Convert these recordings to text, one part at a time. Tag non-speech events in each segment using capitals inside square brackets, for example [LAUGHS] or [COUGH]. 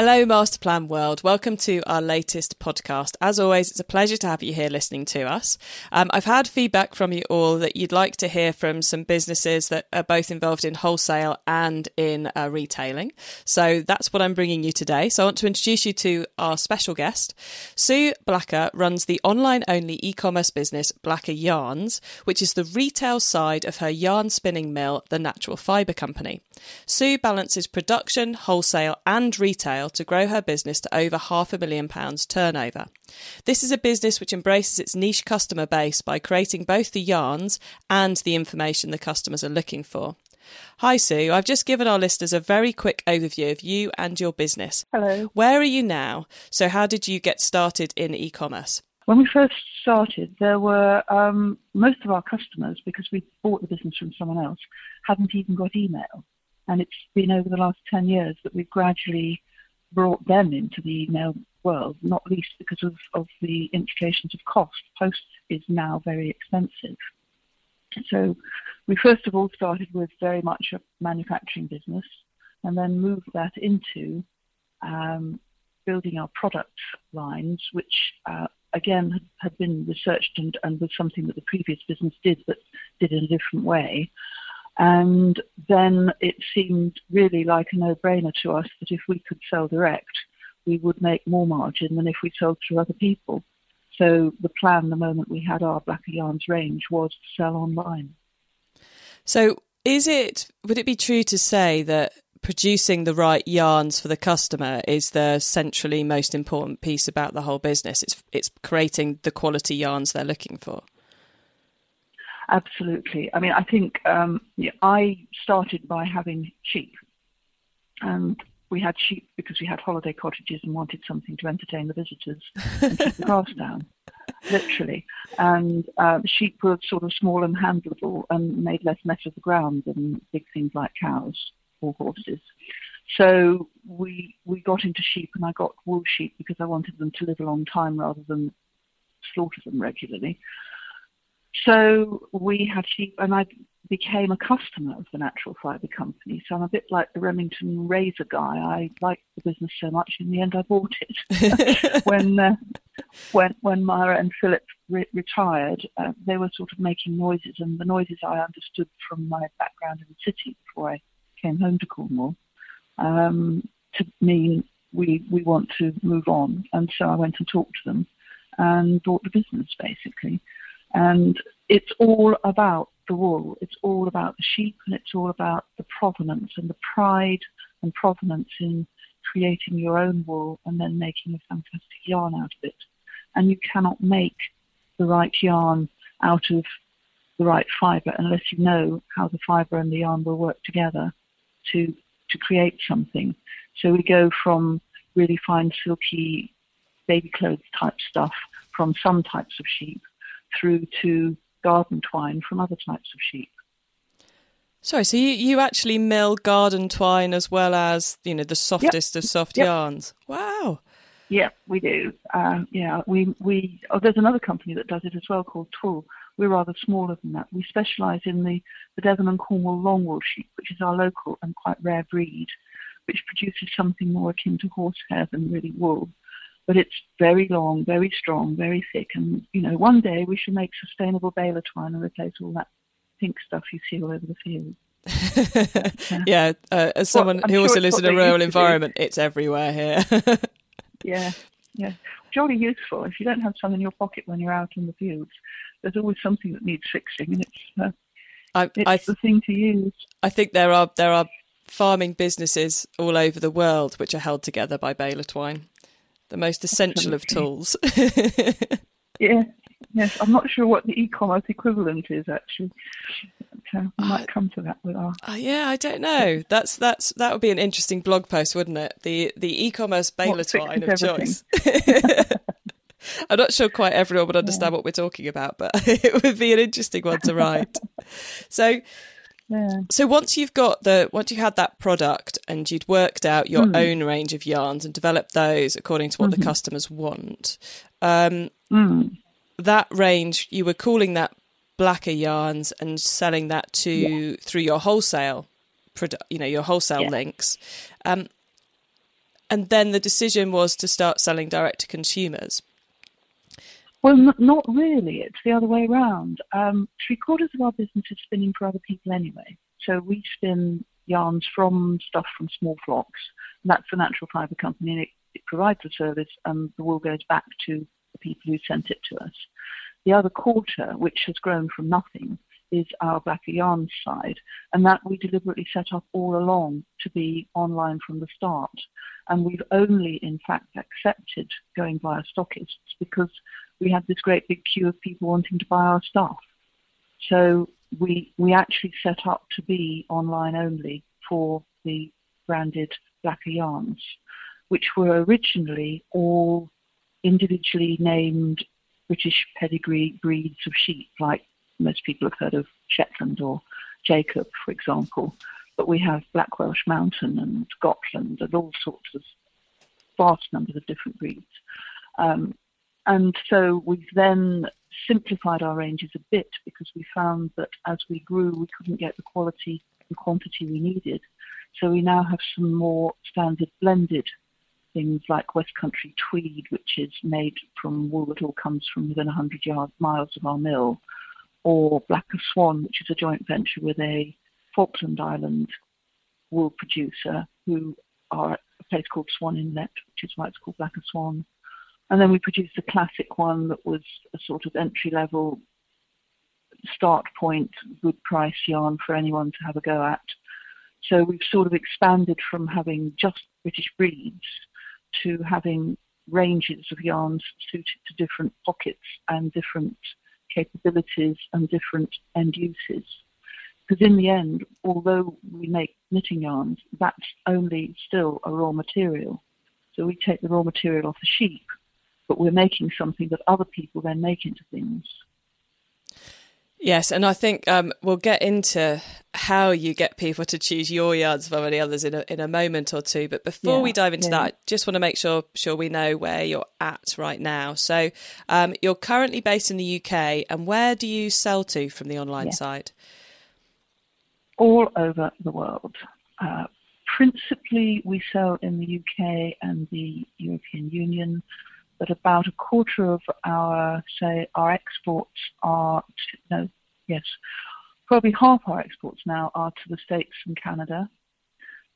Hello, Masterplan World. Welcome to our latest podcast. As always, it's a pleasure to have you here listening to us. Um, I've had feedback from you all that you'd like to hear from some businesses that are both involved in wholesale and in uh, retailing. So that's what I'm bringing you today. So I want to introduce you to our special guest. Sue Blacker runs the online only e commerce business Blacker Yarns, which is the retail side of her yarn spinning mill, the Natural Fibre Company. Sue balances production, wholesale, and retail to grow her business to over half a million pounds turnover. This is a business which embraces its niche customer base by creating both the yarns and the information the customers are looking for. Hi, Sue. I've just given our listeners a very quick overview of you and your business. Hello. Where are you now? So, how did you get started in e commerce? When we first started, there were um, most of our customers, because we bought the business from someone else, hadn't even got email. And it's been over the last 10 years that we've gradually brought them into the email world, not least because of, of the implications of cost. Post is now very expensive. So we first of all started with very much a manufacturing business and then moved that into um, building our product lines, which uh, again had, been researched and, and was something that the previous business did, but did in a different way. And then it seemed really like a no-brainer to us that if we could sell direct, we would make more margin than if we sold through other people. So the plan, the moment we had our Blacker Yarns range, was to sell online. So is it, would it be true to say that producing the right yarns for the customer is the centrally most important piece about the whole business? It's, it's creating the quality yarns they're looking for. Absolutely. I mean, I think um, yeah, I started by having sheep, and we had sheep because we had holiday cottages and wanted something to entertain the visitors and keep the grass [LAUGHS] down, literally. And uh, sheep were sort of small and handleable and made less mess of the ground than big things like cows or horses. So we we got into sheep, and I got wool sheep because I wanted them to live a long time rather than slaughter them regularly. So we had sheep, and I became a customer of the Natural Fibre Company. So I'm a bit like the Remington razor guy. I liked the business so much, in the end, I bought it. [LAUGHS] when uh, when when Myra and Philip re- retired, uh, they were sort of making noises, and the noises I understood from my background in the city before I came home to Cornwall um, to mean we we want to move on. And so I went and talked to them and bought the business basically. And it's all about the wool. It's all about the sheep and it's all about the provenance and the pride and provenance in creating your own wool and then making a fantastic yarn out of it. And you cannot make the right yarn out of the right fibre unless you know how the fibre and the yarn will work together to to create something. So we go from really fine silky baby clothes type stuff from some types of sheep through to garden twine from other types of sheep. Sorry, so you, you actually mill garden twine as well as you know the softest yep. of soft yep. yarns. Wow. Yeah, we do. Um, yeah, we we. Oh, there's another company that does it as well called Twool. We're rather smaller than that. We specialise in the, the Devon and Cornwall longwool sheep, which is our local and quite rare breed, which produces something more akin to horsehair than really wool but it's very long, very strong, very thick. And, you know, one day we should make sustainable baler twine and replace all that pink stuff you see all over the field. [LAUGHS] yeah, uh, as someone well, who sure also lives in a rural environment, it's everywhere here. [LAUGHS] yeah, yeah. Jolly useful. If you don't have some in your pocket when you're out in the fields, there's always something that needs fixing, and it's uh, I, it's I th- the thing to use. I think there are there are farming businesses all over the world which are held together by baler twine the most essential of tools. [LAUGHS] yeah, yes. I'm not sure what the e-commerce equivalent is actually. Uh, we might uh, come to that with our. Uh, yeah, I don't know. That's that's that would be an interesting blog post, wouldn't it? The the e-commerce baler twine of everything? choice. [LAUGHS] [LAUGHS] I'm not sure quite everyone would understand yeah. what we're talking about, but it would be an interesting one to write. so, Yeah. So once you've got the once you had that product and you'd worked out your mm. own range of yarns and developed those according to what mm-hmm. the customers want, um, mm. that range you were calling that blacker yarns and selling that to yeah. through your wholesale, produ- you know, your wholesale yeah. links. Um, and then the decision was to start selling direct to consumers. Well, n- not really. It's the other way around. Um, three quarters of our business is spinning for other people anyway. So we spin yarns from stuff from small flocks. And that's the natural fibre company, and it, it provides the service, and the wool goes back to the people who sent it to us. The other quarter, which has grown from nothing, is our Blacker Yarns side, and that we deliberately set up all along to be online from the start. And we've only, in fact, accepted going via stockists because we had this great big queue of people wanting to buy our stuff. So we we actually set up to be online only for the branded Blacker Yarns, which were originally all individually named British pedigree breeds of sheep, like most people have heard of Shetland or Jacob, for example. But we have Black Welsh Mountain and Gotland and all sorts of vast numbers of different breeds. Um, and so we've then simplified our ranges a bit because we found that as we grew, we couldn't get the quality and quantity we needed. So we now have some more standard blended things like West Country Tweed, which is made from wool that all comes from within 100 yard, miles of our mill, or Blacker Swan, which is a joint venture with a Falkland Island wool producer who are at a place called Swan Inlet, which is why it's called Blacker Swan. And then we produced a classic one that was a sort of entry level start point, good price yarn for anyone to have a go at. So we've sort of expanded from having just British breeds to having ranges of yarns suited to different pockets and different capabilities and different end uses. Because in the end, although we make knitting yarns, that's only still a raw material. So we take the raw material off the sheep but we're making something that other people then make into things. Yes, and I think um, we'll get into how you get people to choose your yards from any others in a, in a moment or two. But before yeah, we dive into yeah. that, I just want to make sure sure we know where you're at right now. So um, you're currently based in the UK, and where do you sell to from the online yeah. side? All over the world. Uh, principally, we sell in the UK and the European Union that about a quarter of our, say, our exports are, to, no, yes, probably half our exports now are to the States and Canada,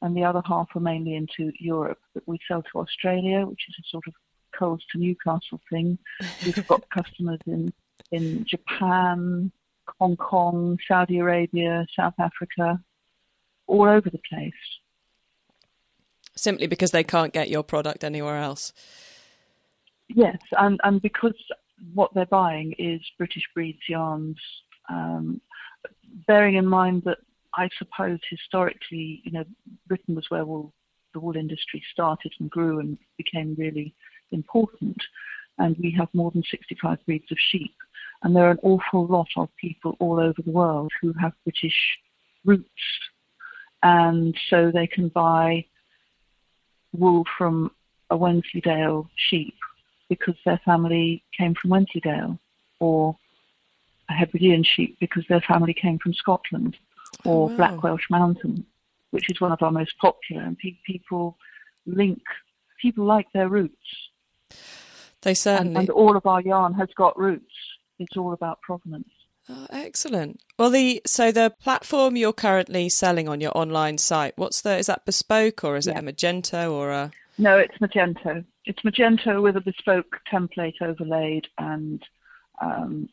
and the other half are mainly into Europe. But we sell to Australia, which is a sort of coals to Newcastle thing. We've [LAUGHS] got customers in in Japan, Hong Kong, Saudi Arabia, South Africa, all over the place. Simply because they can't get your product anywhere else. Yes, and, and because what they're buying is British breeds yarns, um, bearing in mind that I suppose historically, you know, Britain was where wool, the wool industry started and grew and became really important. And we have more than 65 breeds of sheep. And there are an awful lot of people all over the world who have British roots. And so they can buy wool from a Wensleydale sheep because their family came from Wensleydale, or a Hebridean sheep because their family came from Scotland, or oh, wow. Black Welsh Mountain, which is one of our most popular. And pe- people link, people like their roots. They certainly. And, and all of our yarn has got roots. It's all about provenance. Oh, excellent. Well, the so the platform you're currently selling on your online site, what's the is that bespoke or is yeah. it a Magento or a? No, it's Magento. It's Magento with a bespoke template overlaid, and um,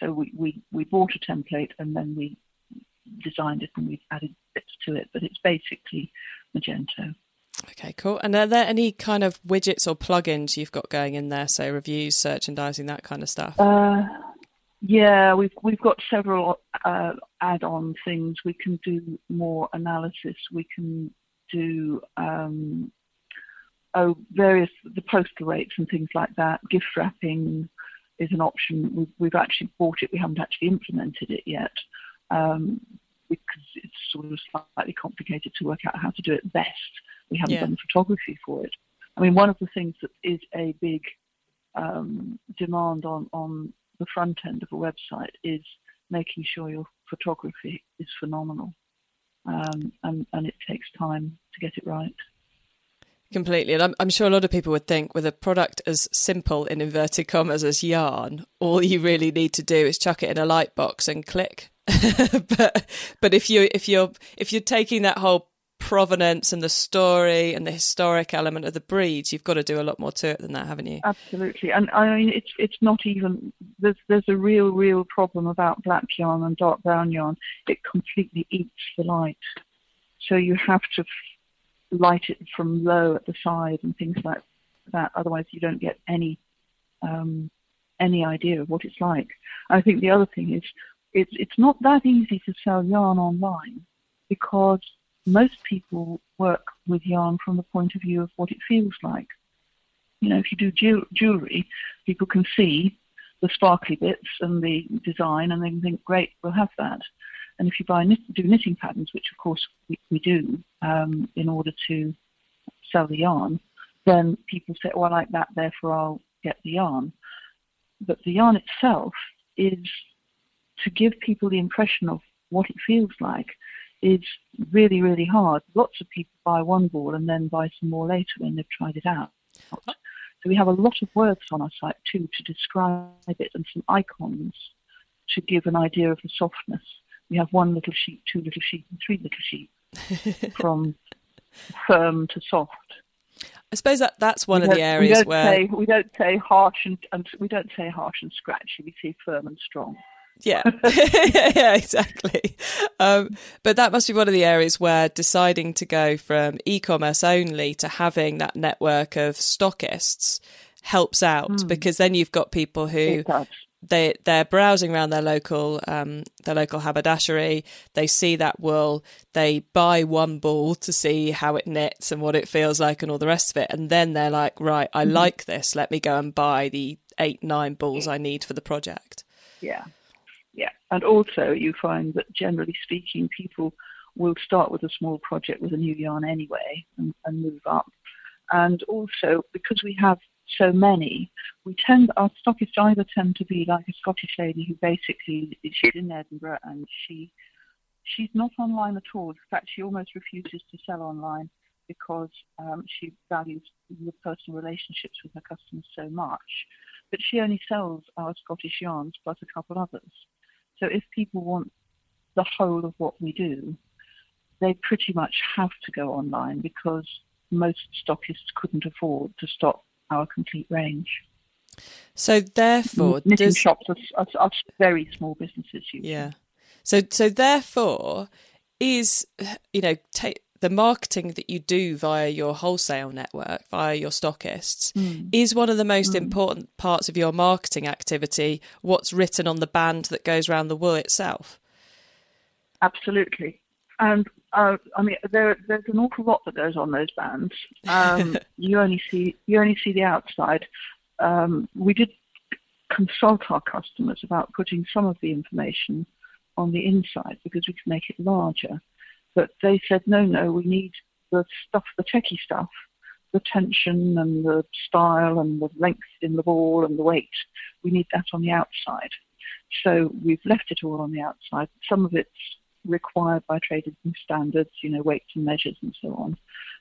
so we, we, we bought a template and then we designed it and we've added bits to it, but it's basically Magento. Okay, cool. And are there any kind of widgets or plugins you've got going in there? So reviews, merchandising, that kind of stuff. Uh, yeah, we've we've got several uh, add-on things. We can do more analysis. We can do um, oh, various the postal rates and things like that. Gift wrapping is an option. We've, we've actually bought it. We haven't actually implemented it yet um, because it's sort of slightly complicated to work out how to do it best. We haven't Yeah. done photography for it. I mean, one of the things that is a big um, demand on, on the front end of a website is making sure your photography is phenomenal. Um, and, and it takes time to get it right. Completely. And I'm, I'm sure a lot of people would think with a product as simple in inverted commas as yarn, all you really need to do is chuck it in a light box and click. [LAUGHS] but but if you if you're if you're taking that whole provenance and the story and the historic element of the breeds, you've got to do a lot more to it than that, haven't you? Absolutely, and I mean it's it's not even there's there's a real real problem about black yarn and dark brown yarn. It completely eats the light, so you have to light it from low at the side and things like that. Otherwise, you don't get any um, any idea of what it's like. I think the other thing is it's it's not that easy to sell yarn online because most people work with yarn from the point of view of what it feels like. You know, if you do jew- jewelry, people can see the sparkly bits and the design, and they can think, "Great, we'll have that." And if you buy do knitting patterns, which of course we, we do um, in order to sell the yarn, then people say, "Oh, I like that, therefore I'll get the yarn." But the yarn itself is to give people the impression of what it feels like is really, really hard. Lots of people buy one ball and then buy some more later when they've tried it out. So we have a lot of words on our site too to describe it and some icons to give an idea of the softness. We have one little sheet, two little sheets, and three little sheets [LAUGHS] from firm to soft. I suppose that that's one we of the areas we where say, we don't say harsh and, and we don't say harsh and scratchy. We say firm and strong. Yeah, [LAUGHS] [LAUGHS] yeah, exactly. Um, but that must be one of the areas where deciding to go from e-commerce only to having that network of stockists helps out because then you've got people who. They they're browsing around their local um, their local haberdashery. They see that wool. They buy one ball to see how it knits and what it feels like and all the rest of it, and then they're like, right, I like this. Let me go and buy the eight nine balls I need for the project. Yeah, yeah. And also, you find that generally speaking, people will start with a small project with a new yarn anyway and, and move up. And also, because we have so many, we tend our stockists either tend to be like a Scottish lady who basically she's in Edinburgh and she she's not online at all. In fact, she almost refuses to sell online because um, she values the personal relationships with her customers so much. But she only sells our Scottish yarns plus a couple others. So if people want the whole of what we do, they pretty much have to go online because most stockists couldn't afford to stock our complete range. So therefore, Knitting does shops are, are, are very small businesses. Usually. Yeah. So so therefore is you know take the marketing that you do via your wholesale network via your stockists hmm. is one of the most hmm. important parts of your marketing activity what's written on the band that goes around the wool itself Absolutely. And uh, I mean, there, there's an awful lot that goes on those bands. Um, [LAUGHS] you only see you only see the outside. Um, we did consult our customers about putting some of the information on the inside because we could make it larger. But they said, no, no, we need the stuff, the techie stuff, the tension and the style and the length in the ball and the weight. We need that on the outside. So we've left it all on the outside. Some of it's required by trading standards, you know, weights and measures and so on.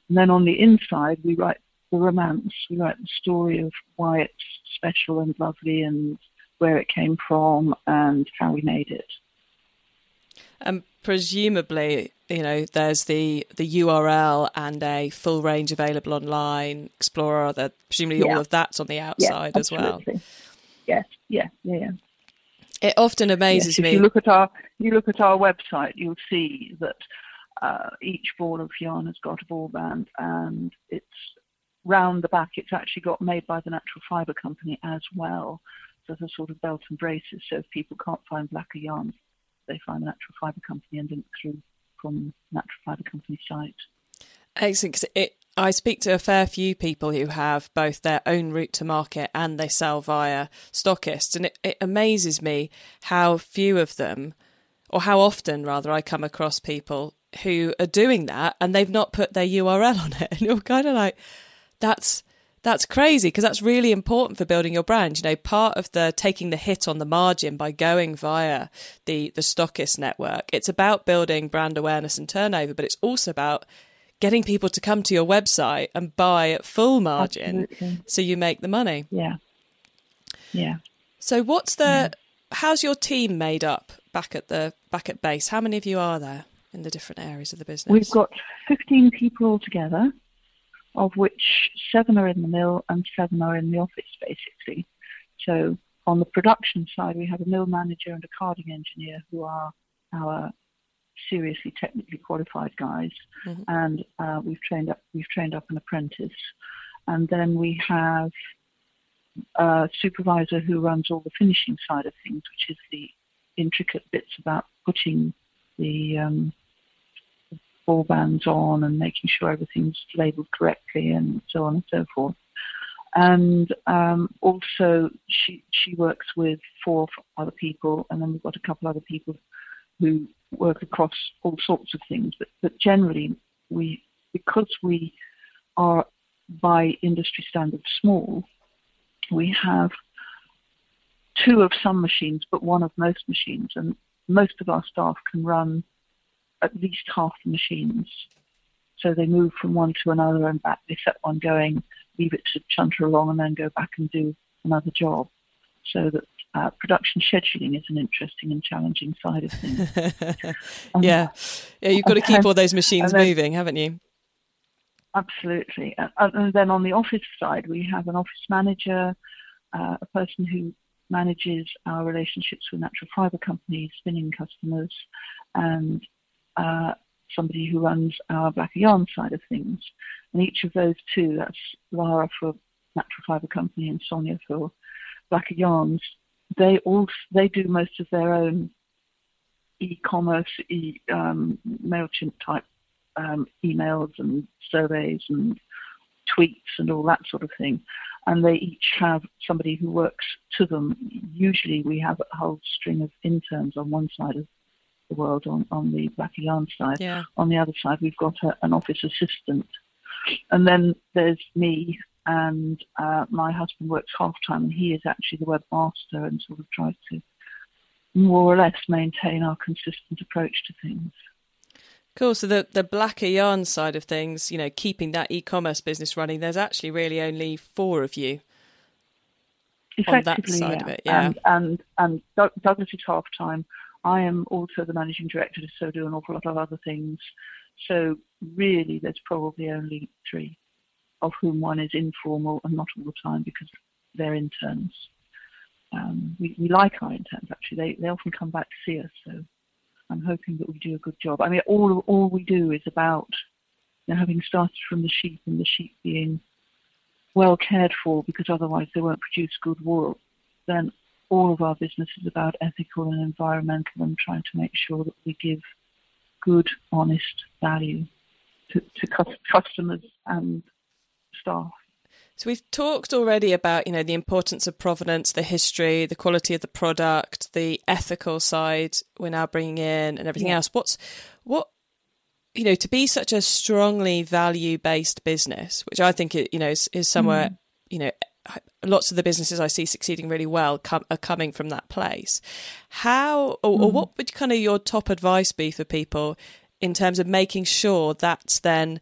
And then on the inside, we write the romance. We write the story of why it's special and lovely and where it came from and how we made it. and presumably you know there's the the url and a full range available online explorer that presumably Yeah. all of that's on the outside as well. Yes, yeah, yeah, yeah. It often Yes, amazes if me you look at our you look at our website, you'll see that uh, each ball of yarn has got a ball band, and it's round the back. It's actually got made by the Natural Fibre Company as well. So there's a sort of belt and braces. So if people can't find blacker yarns, they find the Natural Fibre Company and link through from Natural Fibre Company site. Excellent. 'cause it, I speak to a fair few people who have both their own route to market and they sell via stockists, and it, it amazes me how few of them, or how often rather, I come across people who are doing that and they've not put their URL on it. [LAUGHS] And you're kind of like, that's that's crazy because that's really important for building your brand. You know, part of the taking the hit on the margin by going via the the stockist network, it's about building brand awareness and turnover, but it's also about getting people to come to your website and buy at full margin Absolutely. so you make the money. Yeah. Yeah. So what's the yeah. how's your team made up back at the back at base? How many of you are there in the different areas of the business? We've got 15 people altogether of which seven are in the mill and seven are in the office, basically. So on the production side, we have a mill manager and a carding engineer who are our seriously technically qualified guys, mm-hmm. and uh, we've trained up we've trained up an apprentice, and then we have a supervisor who runs all the finishing side of things, which is the intricate bits about putting the um, ball bands on and making sure everything's labelled correctly and so on and so forth. And um, also, she she works with four other people, and then we've got a couple other people who work across all sorts of things. But, but generally, we because we are by industry standards small, we have two of some machines, but one of most machines, and most of our staff can run at least half the machines. So they move from one to another and back. They set one going, leave it to chunter along, and then go back and do another job. So that uh, production scheduling is an interesting and challenging side of things. [LAUGHS] um, yeah, yeah, you've got to keep all those machines then, moving, haven't you? Absolutely. and then on the office side, we have an office manager, uh, a person who manages our relationships with natural fiber companies, spinning customers, and uh, somebody who runs our Blacker Yarn side of things. And each of those two, that's Lara for Natural Fibre Company and Sonia for Blacker Yarns, they all they do most of their own e-commerce, e, um, Mailchimp type um, emails and surveys and tweets and all that sort of thing. And they each have somebody who works to them. Usually, we have a whole string of interns on one side of the world on, on the Blacker Yarn side. Yeah. On the other side, we've got a, an office assistant. And then there's me, and uh, my husband works half time, and he is actually the webmaster and sort of tries to more or less maintain our consistent approach to things. Cool. So the the blacker yarn side of things, you know, keeping that e-commerce business running, there's actually really only four of you on that side yeah. of it. Yeah. And and, and Douglas is half time. I am also the managing director, so do an awful lot of other things. So really, there's probably only three, of whom one is informal and not all the time because they're interns. Um, we, we like our interns actually. They they often come back to see us, so I'm hoping that we do a good job. I mean, all all we do is about you know, having started from the sheep and the sheep being well cared for because otherwise they won't produce good wool. Then all of our business is about ethical and environmental and trying to make sure that we give good, honest value to, to customers and staff. So we've talked already about, you know, the importance of provenance, the history, the quality of the product, the ethical side we're now bringing in and everything yeah. else. What's what you know, to be such a strongly value-based business, which I think you know is, is somewhere, mm. you know, lots of the businesses I see succeeding really well come, are coming from that place. How, or, mm. or, what would kind of your top advice be for people in terms of making sure that's then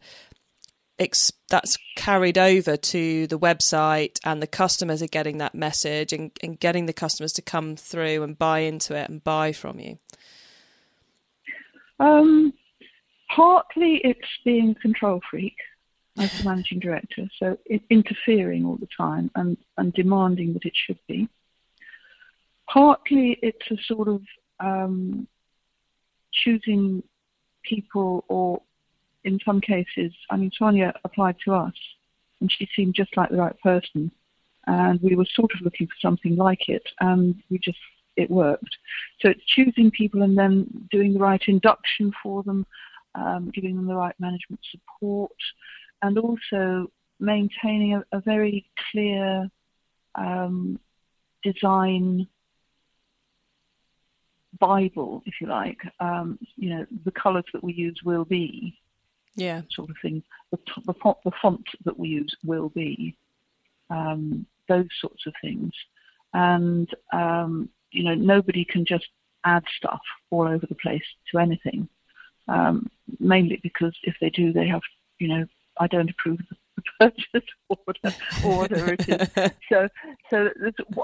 ex- that's carried over to the website and the customers are getting that message and, and getting the customers to come through and buy into it and buy from you? Um, partly it's being control freak as the managing director, so interfering all the time and, and demanding that it should be. Partly it's a sort of um, choosing people, or in some cases, I mean, Sonia applied to us and she seemed just like the right person, and we were sort of looking for something like it, and we just it worked. So it's choosing people and then doing the right induction for them, um, giving them the right management support, and also maintaining a, a very clear um, design Bible, if you like. Um, you know, the colours that we use will be, yeah, sort of thing. The, the, font, the font that we use will be, um, those sorts of things. And, um, you know, nobody can just add stuff all over the place to anything. Um, mainly because if they do, they have, you know, I don't approve of the [LAUGHS] purchase order or whatever it is. [LAUGHS] so, so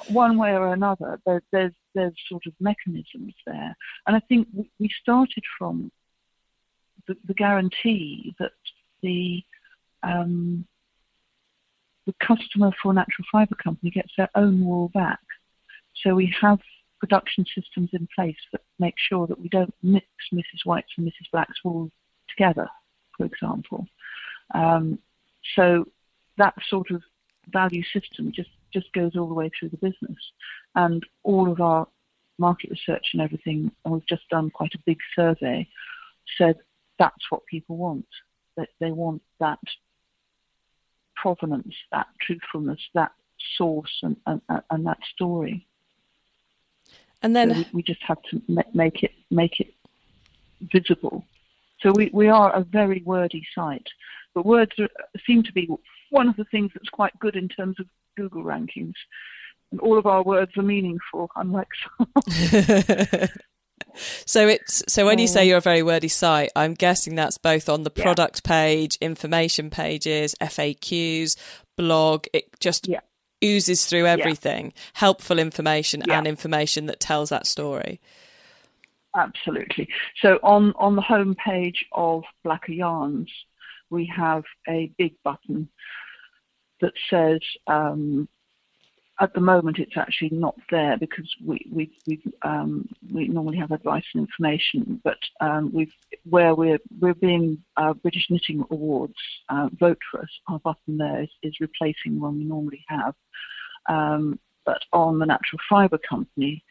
one way or another, there, there's there's sort of mechanisms there, and I think we started from the, the guarantee that the um, the customer for Natural Fibre Company gets their own wool back. So we have production systems in place that make sure that we don't mix Mrs. White's and Mrs. Black's wool together, for example. Um, so that sort of value system just, just goes all the way through the business. And all of our market research and everything, and we've just done quite a big survey, said that's what people want. That they want that provenance, that truthfulness, that source, and, and, and that story. And then so we, we, just have to make it make it visible. So we, we are a very wordy site, but words are, seem to be one of the things that's quite good in terms of Google rankings. And all of our words are meaningful, unlike some. [LAUGHS] [LAUGHS] So it's so when you say you're a very wordy site, I'm guessing that's both on the product yeah. page, information pages, FAQs, blog. It just yeah oozes through everything yeah. helpful information and information that tells that story absolutely so on on the home page of blacker yarns we have a big button that says um, at the moment it's actually not there because we we we um, we normally have advice and information, but um, we've where we're we're being uh, British Knitting Awards uh, vote for us. Our button there is, is replacing one we normally have, um, but on the Natural Fibre Company,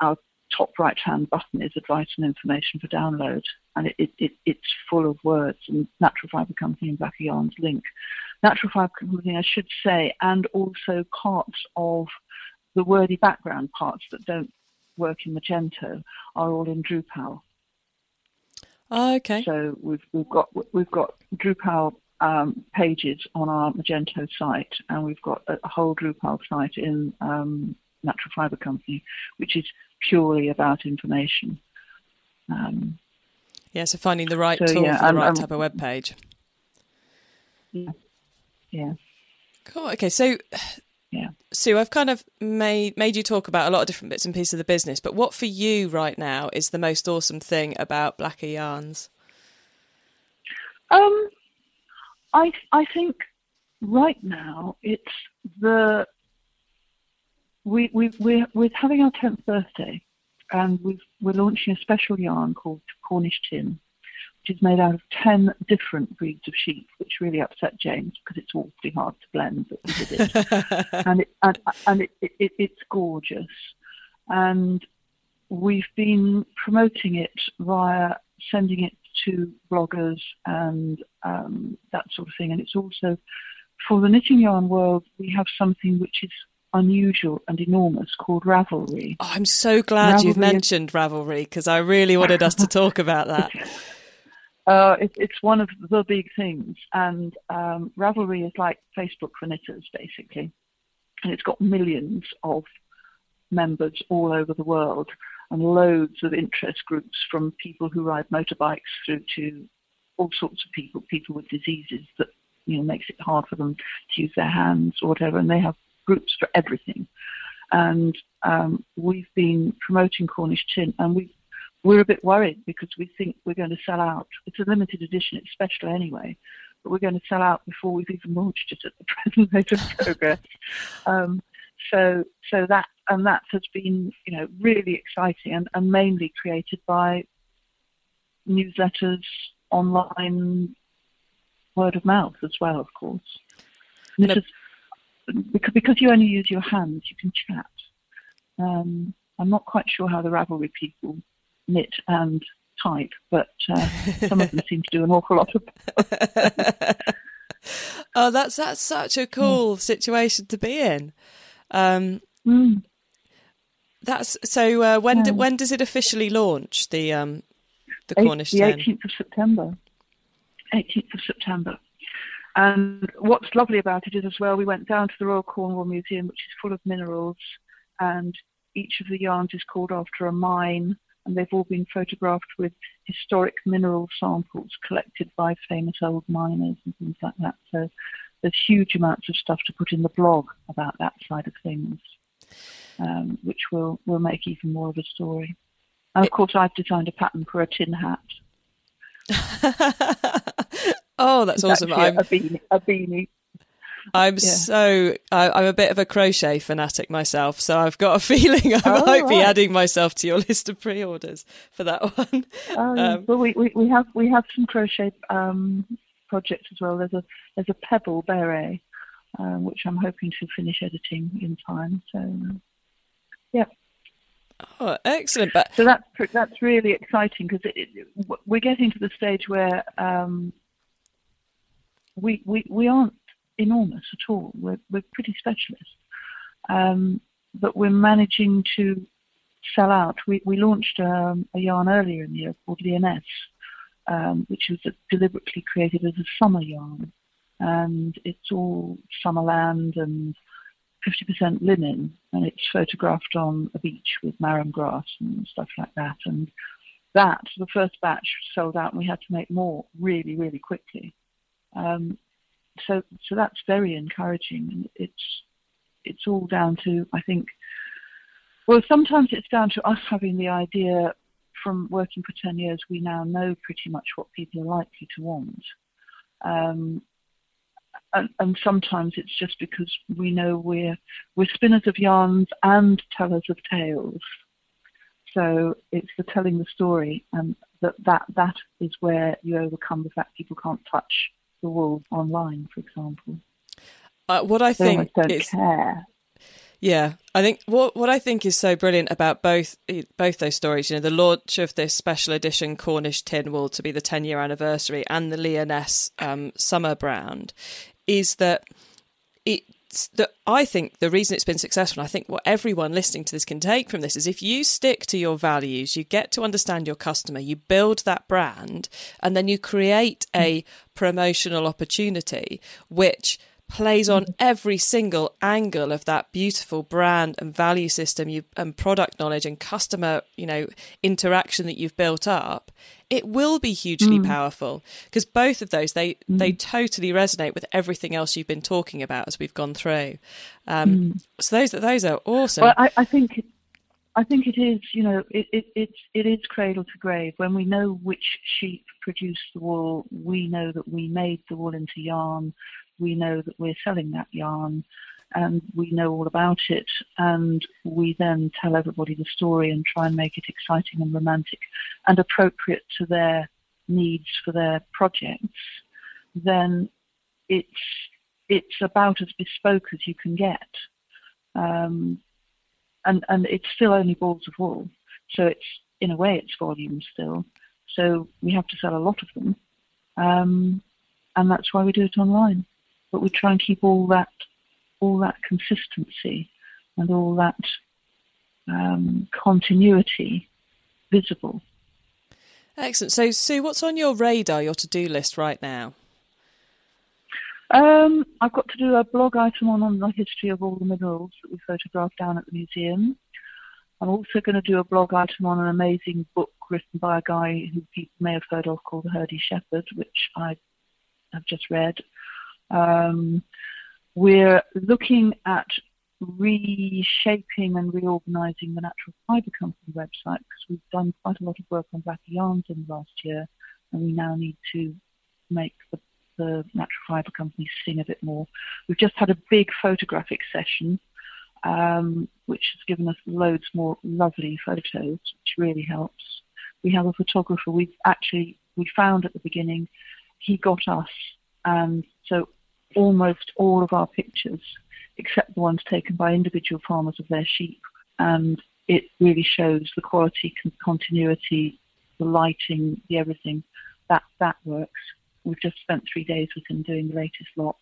our top right hand button is advice and information for download, and it, it, it, it's full of words and Natural Fibre Company and Blacker Yarns link. Natural Fibre Company, I should say, and also parts of the wordy background parts that don't work in Magento are all in Drupal. Oh, okay. So we've we've got we've got Drupal um, pages on our Magento site, and we've got a, whole Drupal site in um, Natural Fibre Company, which is purely about information. Um, yeah, so finding the right so, tool yeah, for the and, right type of web page. Yeah. Yeah. Cool. Okay, so yeah. Sue, I've kind of made made you talk about a lot of different bits and pieces of the business, but what for you right now is the most awesome thing about Blacker Yarns? Um, I I think right now it's the we we we're, we're having our tenth birthday, and we are launching a special yarn called Cornish Tin, which is made out of ten different breeds of sheep, which really upset James because it's awfully hard to blend, but we did it, [LAUGHS] and it and, and it, it, it's gorgeous, and we've been promoting it via sending it to bloggers and um, that sort of thing. And it's also for the knitting yarn world, we have something which is unusual and enormous called Ravelry. Oh, I'm so glad Ravelry you've mentioned is... Ravelry because I really wanted us to talk about that. [LAUGHS] Uh, it, it's one of the big things, and um, Ravelry is like Facebook for knitters, basically, and it's got millions of members all over the world and loads of interest groups from people who ride motorbikes through to all sorts of people, people with diseases that you know makes it hard for them to use their hands or whatever, and they have groups for everything. And um, we've been promoting Cornish tin, and we we're a bit worried because we think we're going to sell out. It's a limited edition; it's special anyway, but we're going to sell out before we've even launched it at the [LAUGHS] present rate of progress. Um, so, so that and that has been, you know, really exciting and, and mainly created by newsletters, online, word of mouth as well, of course. Because, because you only use your hands, you can chat. Um, I'm not quite sure how the Ravelry people knit and type, but uh, some of them [LAUGHS] seem to do an awful lot of. [LAUGHS] oh, that's that's such a cool mm. situation to be in. Um, mm. That's so. Uh, when do, when does it officially launch? The um, the Cornish the eighteenth of September. Eighteenth of September. And what's lovely about it is as well, we went down to the Royal Cornwall Museum, which is full of minerals, and each of the yarns is called after a mine, and they've all been photographed with historic mineral samples collected by famous old miners and things like that. So there's huge amounts of stuff to put in the blog about that side of things, um, which will will make even more of a story. And of course, I've designed a pattern for a tin hat. [LAUGHS] oh, that's it's awesome! I'm, a beanie. A beanie. I'm yeah. so I, am a bit of a crochet fanatic myself, so I've got a [LAUGHS] feeling I oh, might right. be adding myself to your list of pre-orders for that [LAUGHS] one. Oh, um, well, we, we, we have we have some crochet um, projects as well. There's a there's a pebble beret, um, which I'm hoping to finish editing in time. So, yeah. Oh, excellent! But so that's that's really exciting because we're getting to the stage where um, we we we aren't enormous at all. We're we're pretty specialist, um, but we're managing to sell out. We we launched um, a yarn earlier in the year called Lyonesse, um, which was deliberately created as a summer yarn, and it's all summerland and 50% linen, and it's photographed on a beach with marram grass and stuff like that. And that, the first batch sold out, and we had to make more really, really quickly. Um, so, so that's very encouraging, and it's it's all down to I think. Well, sometimes it's down to us having the idea from working for 10 years, we now know pretty much what people are likely to want. Um, and, and, sometimes it's just because we know we're we're spinners of yarns and tellers of tales. So it's the telling the story, and that that that is where you overcome the fact people can't touch the wool online, for example. Uh, what I they think don't is, care. Yeah, I think what what I think is so brilliant about both both those stories, you know, the launch of this special edition Cornish tin wool to be the 10 year anniversary and the Lyonesse um, summer brand, is that it's that I think the reason it's been successful, and I think what everyone listening to this can take from this is if you stick to your values, you get to understand your customer, you build that brand, and then you create a hmm. promotional opportunity which plays on every single angle of that beautiful brand and value system you and product knowledge and customer you know interaction that you've built up it will be hugely mm. powerful because both of those they mm. they totally resonate with everything else you've been talking about as we've gone through um, mm. so those those are awesome well I, I, think I think it is you know it, it it's it is cradle to grave when we know which sheep produced the wool we know that we made the wool into yarn we know that we're selling that yarn and we know all about it and we then tell everybody the story and try and make it exciting and romantic and appropriate to their needs for their projects, then it's it's about as bespoke as you can get. Um, and and it's still only balls of wool. So it's in a way it's volume still. So we have to sell a lot of them. Um, and that's why we do it online but we try and keep all that all that consistency and all that um, continuity visible. Excellent. So, Sue, what's on your radar, your to-do list right now? Um, I've got to do a blog item on, on the history of all the minerals that we photographed down at the museum. I'm also going to do a blog item on an amazing book written by a guy who people may have heard of called Herdy Shepherd, which I have just read. Um, we're looking at reshaping and reorganizing the Natural Fibre Company website because we've done quite a lot of work on blacker yarns in the last year, and we now need to make the, the Natural Fibre Company sing a bit more. We've just had a big photographic session, um, which has given us loads more lovely photos, which really helps. We have a photographer we've actually we found at the beginning. He got us, and so almost all of our pictures, except the ones taken by individual farmers of their sheep. And it really shows the quality, continuity, the lighting, the everything. That that works. We've just spent three days with him doing the latest lot.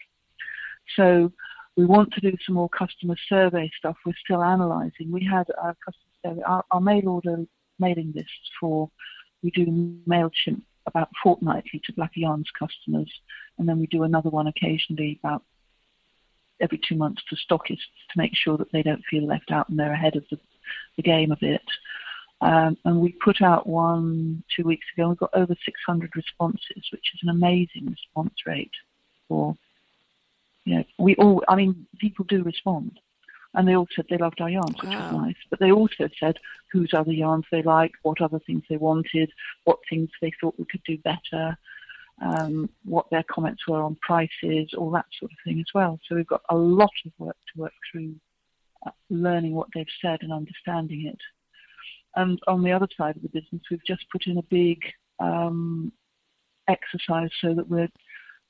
So we want to do some more customer survey stuff. We're still analysing. We had a customer our, our mail order mailing lists for we do Mailchimp about fortnightly to Blacker Yarns customers, and then we do another one occasionally about every two months to stockists to make sure that they don't feel left out and they're ahead of the, the game a bit. Um, and we put out one two weeks ago. and We got over 600 responses, which is an amazing response rate. For you know, we all. I mean, people do respond, and they all said they loved our yarns, which wow. was nice. But they also said whose other yarns they liked, what other things they wanted, what things they thought we could do better, um, what their comments were on prices, all that sort of thing as well. So we've got a lot of work to work through, uh, learning what they've said and understanding it. And on the other side of the business, we've just put in a big um, exercise so that we're,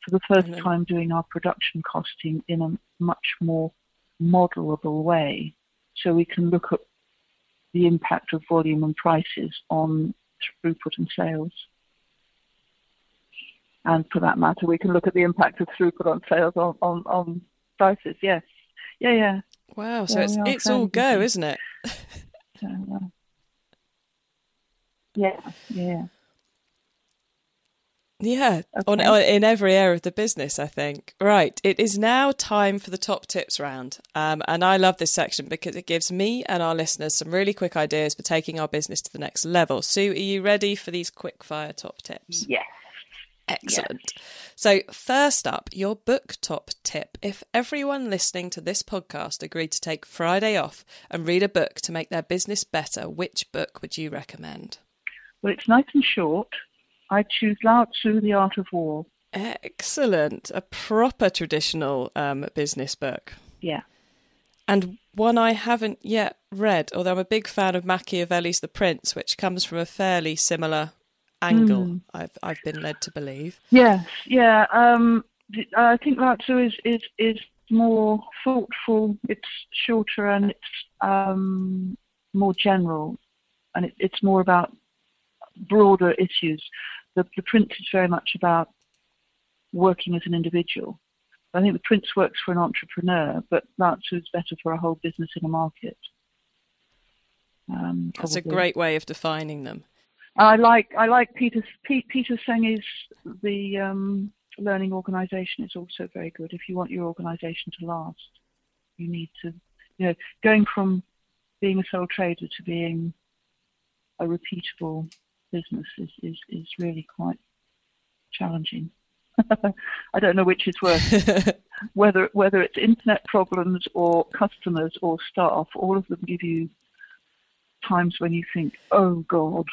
for the 1st mm-hmm. time, doing our production costing in a much more modelable way. So we can look at the impact of volume and prices on throughput and sales. And for that matter, we can look at the impact of throughput on sales on, on, on prices. Yes. Yeah, yeah. Wow. So yeah, it's, it's all go, isn't it? so, [LAUGHS] uh, yeah, yeah. Yeah, okay. on, in every area of the business, I think. Right, it is now time for the top tips round, um, and I love this section because it gives me and our listeners some really quick ideas for taking our business to the next level. Sue, are you ready for these quick fire top tips? Yes. Excellent. Yes. So, first up, your book top tip. If everyone listening to this podcast agreed to take Friday off and read a book to make their business better, which book would you recommend? Well, it's nice and short. I choose Lao Tzu, The Art of War. Excellent. A proper traditional um, business book. Yeah. And one I haven't yet read, although I'm a big fan of Machiavelli's The Prince, which comes from a fairly similar angle, mm. I've, I've been led to believe. Yes, yeah. Um, I think Lao Tzu is, is, is more thoughtful, it's shorter, and it's um, more general. And it, it's more about broader issues. The, the Prince is very much about working as an individual. I think the Prince works for an entrepreneur, but that's is better for a whole business in a market. Um, That's a great way of defining them. I like I like Peter Peter Senge's the um, learning organisation is also very good. If you want your organisation to last, you need to you know going from being a sole trader to being a repeatable business is, is, is really quite challenging. [LAUGHS] I don't know which is worse, [LAUGHS] whether whether it's internet problems or customers or staff. All of them give you times when you think, "Oh God."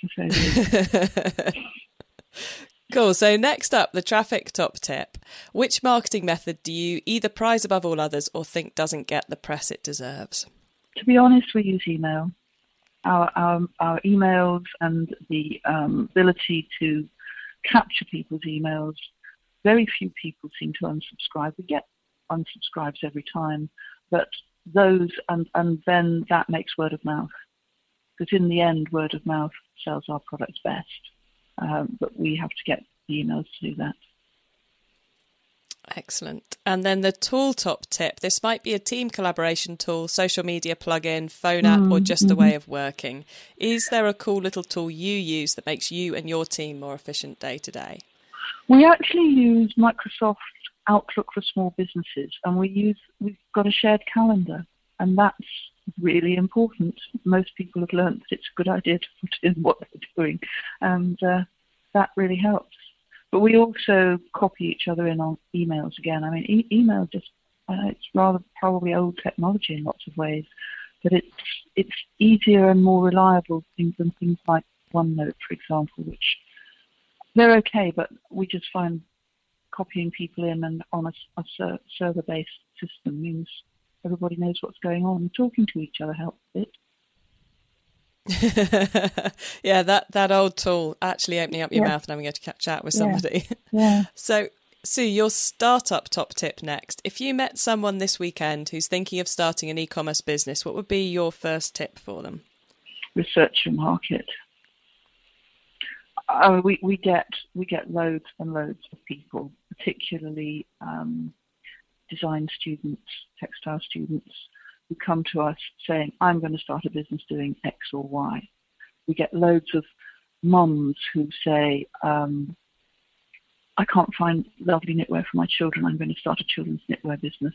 [LAUGHS] cool. So next up, the traffic top tip. Which marketing method do you either prize above all others or think doesn't get the press it deserves? To be honest, we use email our, our, our emails and the um, ability to capture people's emails. Very few people seem to unsubscribe. We get unsubscribes every time, but those and, and then that makes word of mouth. Because in the end, word of mouth sells our products best. Um, but we have to get the emails to do that. Excellent. And then the tool top tip this might be a team collaboration tool, social media plugin, phone app, mm, or just mm-hmm. a way of working. Is there a cool little tool you use that makes you and your team more efficient day to day? We actually use Microsoft Outlook for small businesses, and we use we've got a shared calendar, and that's really important. Most people have learned that it's a good idea to put in [LAUGHS] what they're doing, and uh, that really helps. But we also copy each other in on emails again. I mean, e- email just uh, it's rather probably old technology in lots of ways, but it's it's easier and more reliable things than things like OneNote, for example, which they're okay, but we just find copying people in and on a, a ser- server-based system means everybody knows what's going on talking to each other helps a bit. [LAUGHS] yeah, that that old tool actually opening up your yeah. mouth and having a chat with somebody. Yeah. [LAUGHS] yeah. so, Sue, your startup top tip next. If you met someone this weekend who's thinking of starting an e-commerce business, what would be your first tip for them? Research your market. Uh, we we get we get loads and loads of people, particularly um, design students, textile students, who come to us saying, I'm going to start a business doing X or Y. We get loads of mums who say, um, I can't find lovely knitwear for my children. I'm going to start a children's knitwear business.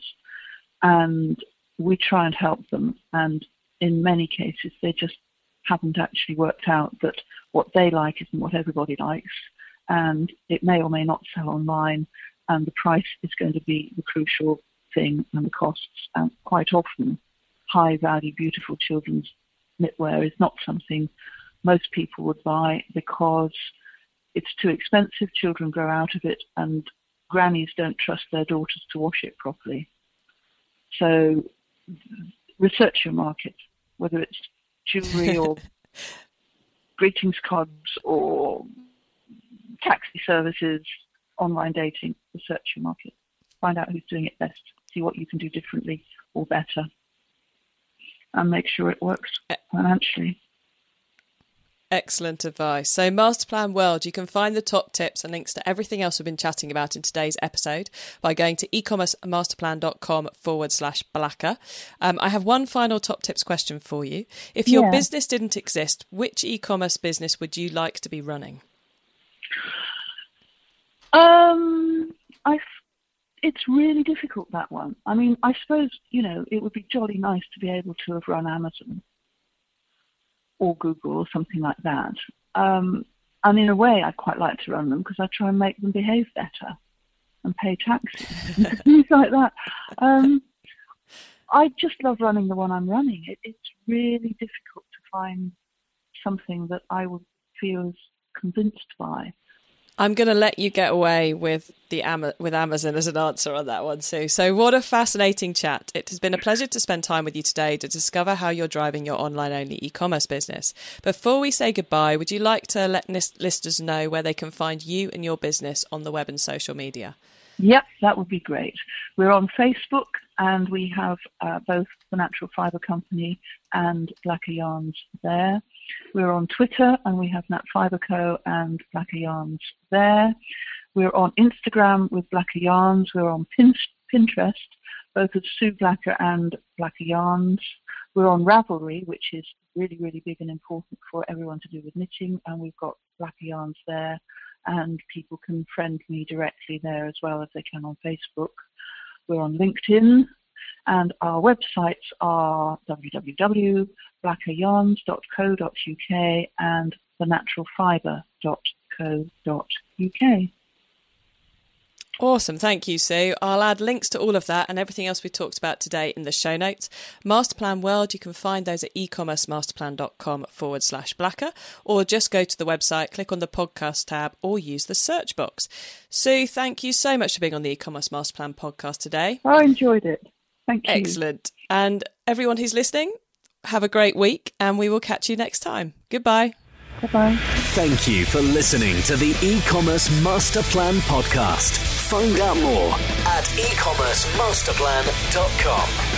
And we try and help them. And in many cases, they just haven't actually worked out that what they like isn't what everybody likes. And it may or may not sell online. And the price is going to be the crucial thing and the costs. And quite often, high value, beautiful children's knitwear is not something most people would buy because it's too expensive, children grow out of it, and grannies don't trust their daughters to wash it properly. So research your market, whether it's jewelry or [LAUGHS] greetings cards or taxi services, online dating, research your market. Find out who's doing it best, see what you can do differently or better, and make sure it works financially. Excellent advice. So, Masterplan World, you can find the top tips and links to everything else we've been chatting about in today's episode by going to ecommercemasterplan.com forward slash blacker. Um, I have one final top tips question for you. If your yeah. business didn't exist, which e commerce business would you like to be running? Um, I, it's really difficult, that one. I mean, I suppose, you know, it would be jolly nice to be able to have run Amazon or Google or something like that. Um, and in a way, I quite like to run them because I try and make them behave better and pay taxes and [LAUGHS] things like that. Um, I just love running the one I'm running. It, it's really difficult to find something that I would feel convinced by. I'm going to let you get away with the with Amazon as an answer on that one, Sue. So, what a fascinating chat! It has been a pleasure to spend time with you today to discover how you're driving your online-only e-commerce business. Before we say goodbye, would you like to let listeners know where they can find you and your business on the web and social media? Yep, that would be great. We're on Facebook and we have uh, both the Natural Fibre Company and Blacker Yarns there. We're on Twitter and we have Nat Fibre Co. and Blacker Yarns there. We're on Instagram with Blacker Yarns. We're on Pinterest, both of Sue Blacker and Blacker Yarns. We're on Ravelry, which is really, really big and important for everyone to do with knitting, and we've got Blacker Yarns there. And people can friend me directly there as well as they can on Facebook. We're on LinkedIn, and our websites are www.blackeryarns.co.uk and thenaturalfibre.co.uk. Awesome. Thank you, Sue. I'll add links to all of that and everything else we talked about today in the show notes. Masterplan World, you can find those at ecommercemasterplan.com forward slash blacker, or just go to the website, click on the podcast tab, or use the search box. Sue, thank you so much for being on the e-commerce masterplan podcast today. I enjoyed it. Thank you. Excellent. And everyone who's listening, have a great week, and we will catch you next time. Goodbye. Bye-bye. Thank you for listening to the e-commerce master plan podcast. Find out more at ecommercemasterplan.com.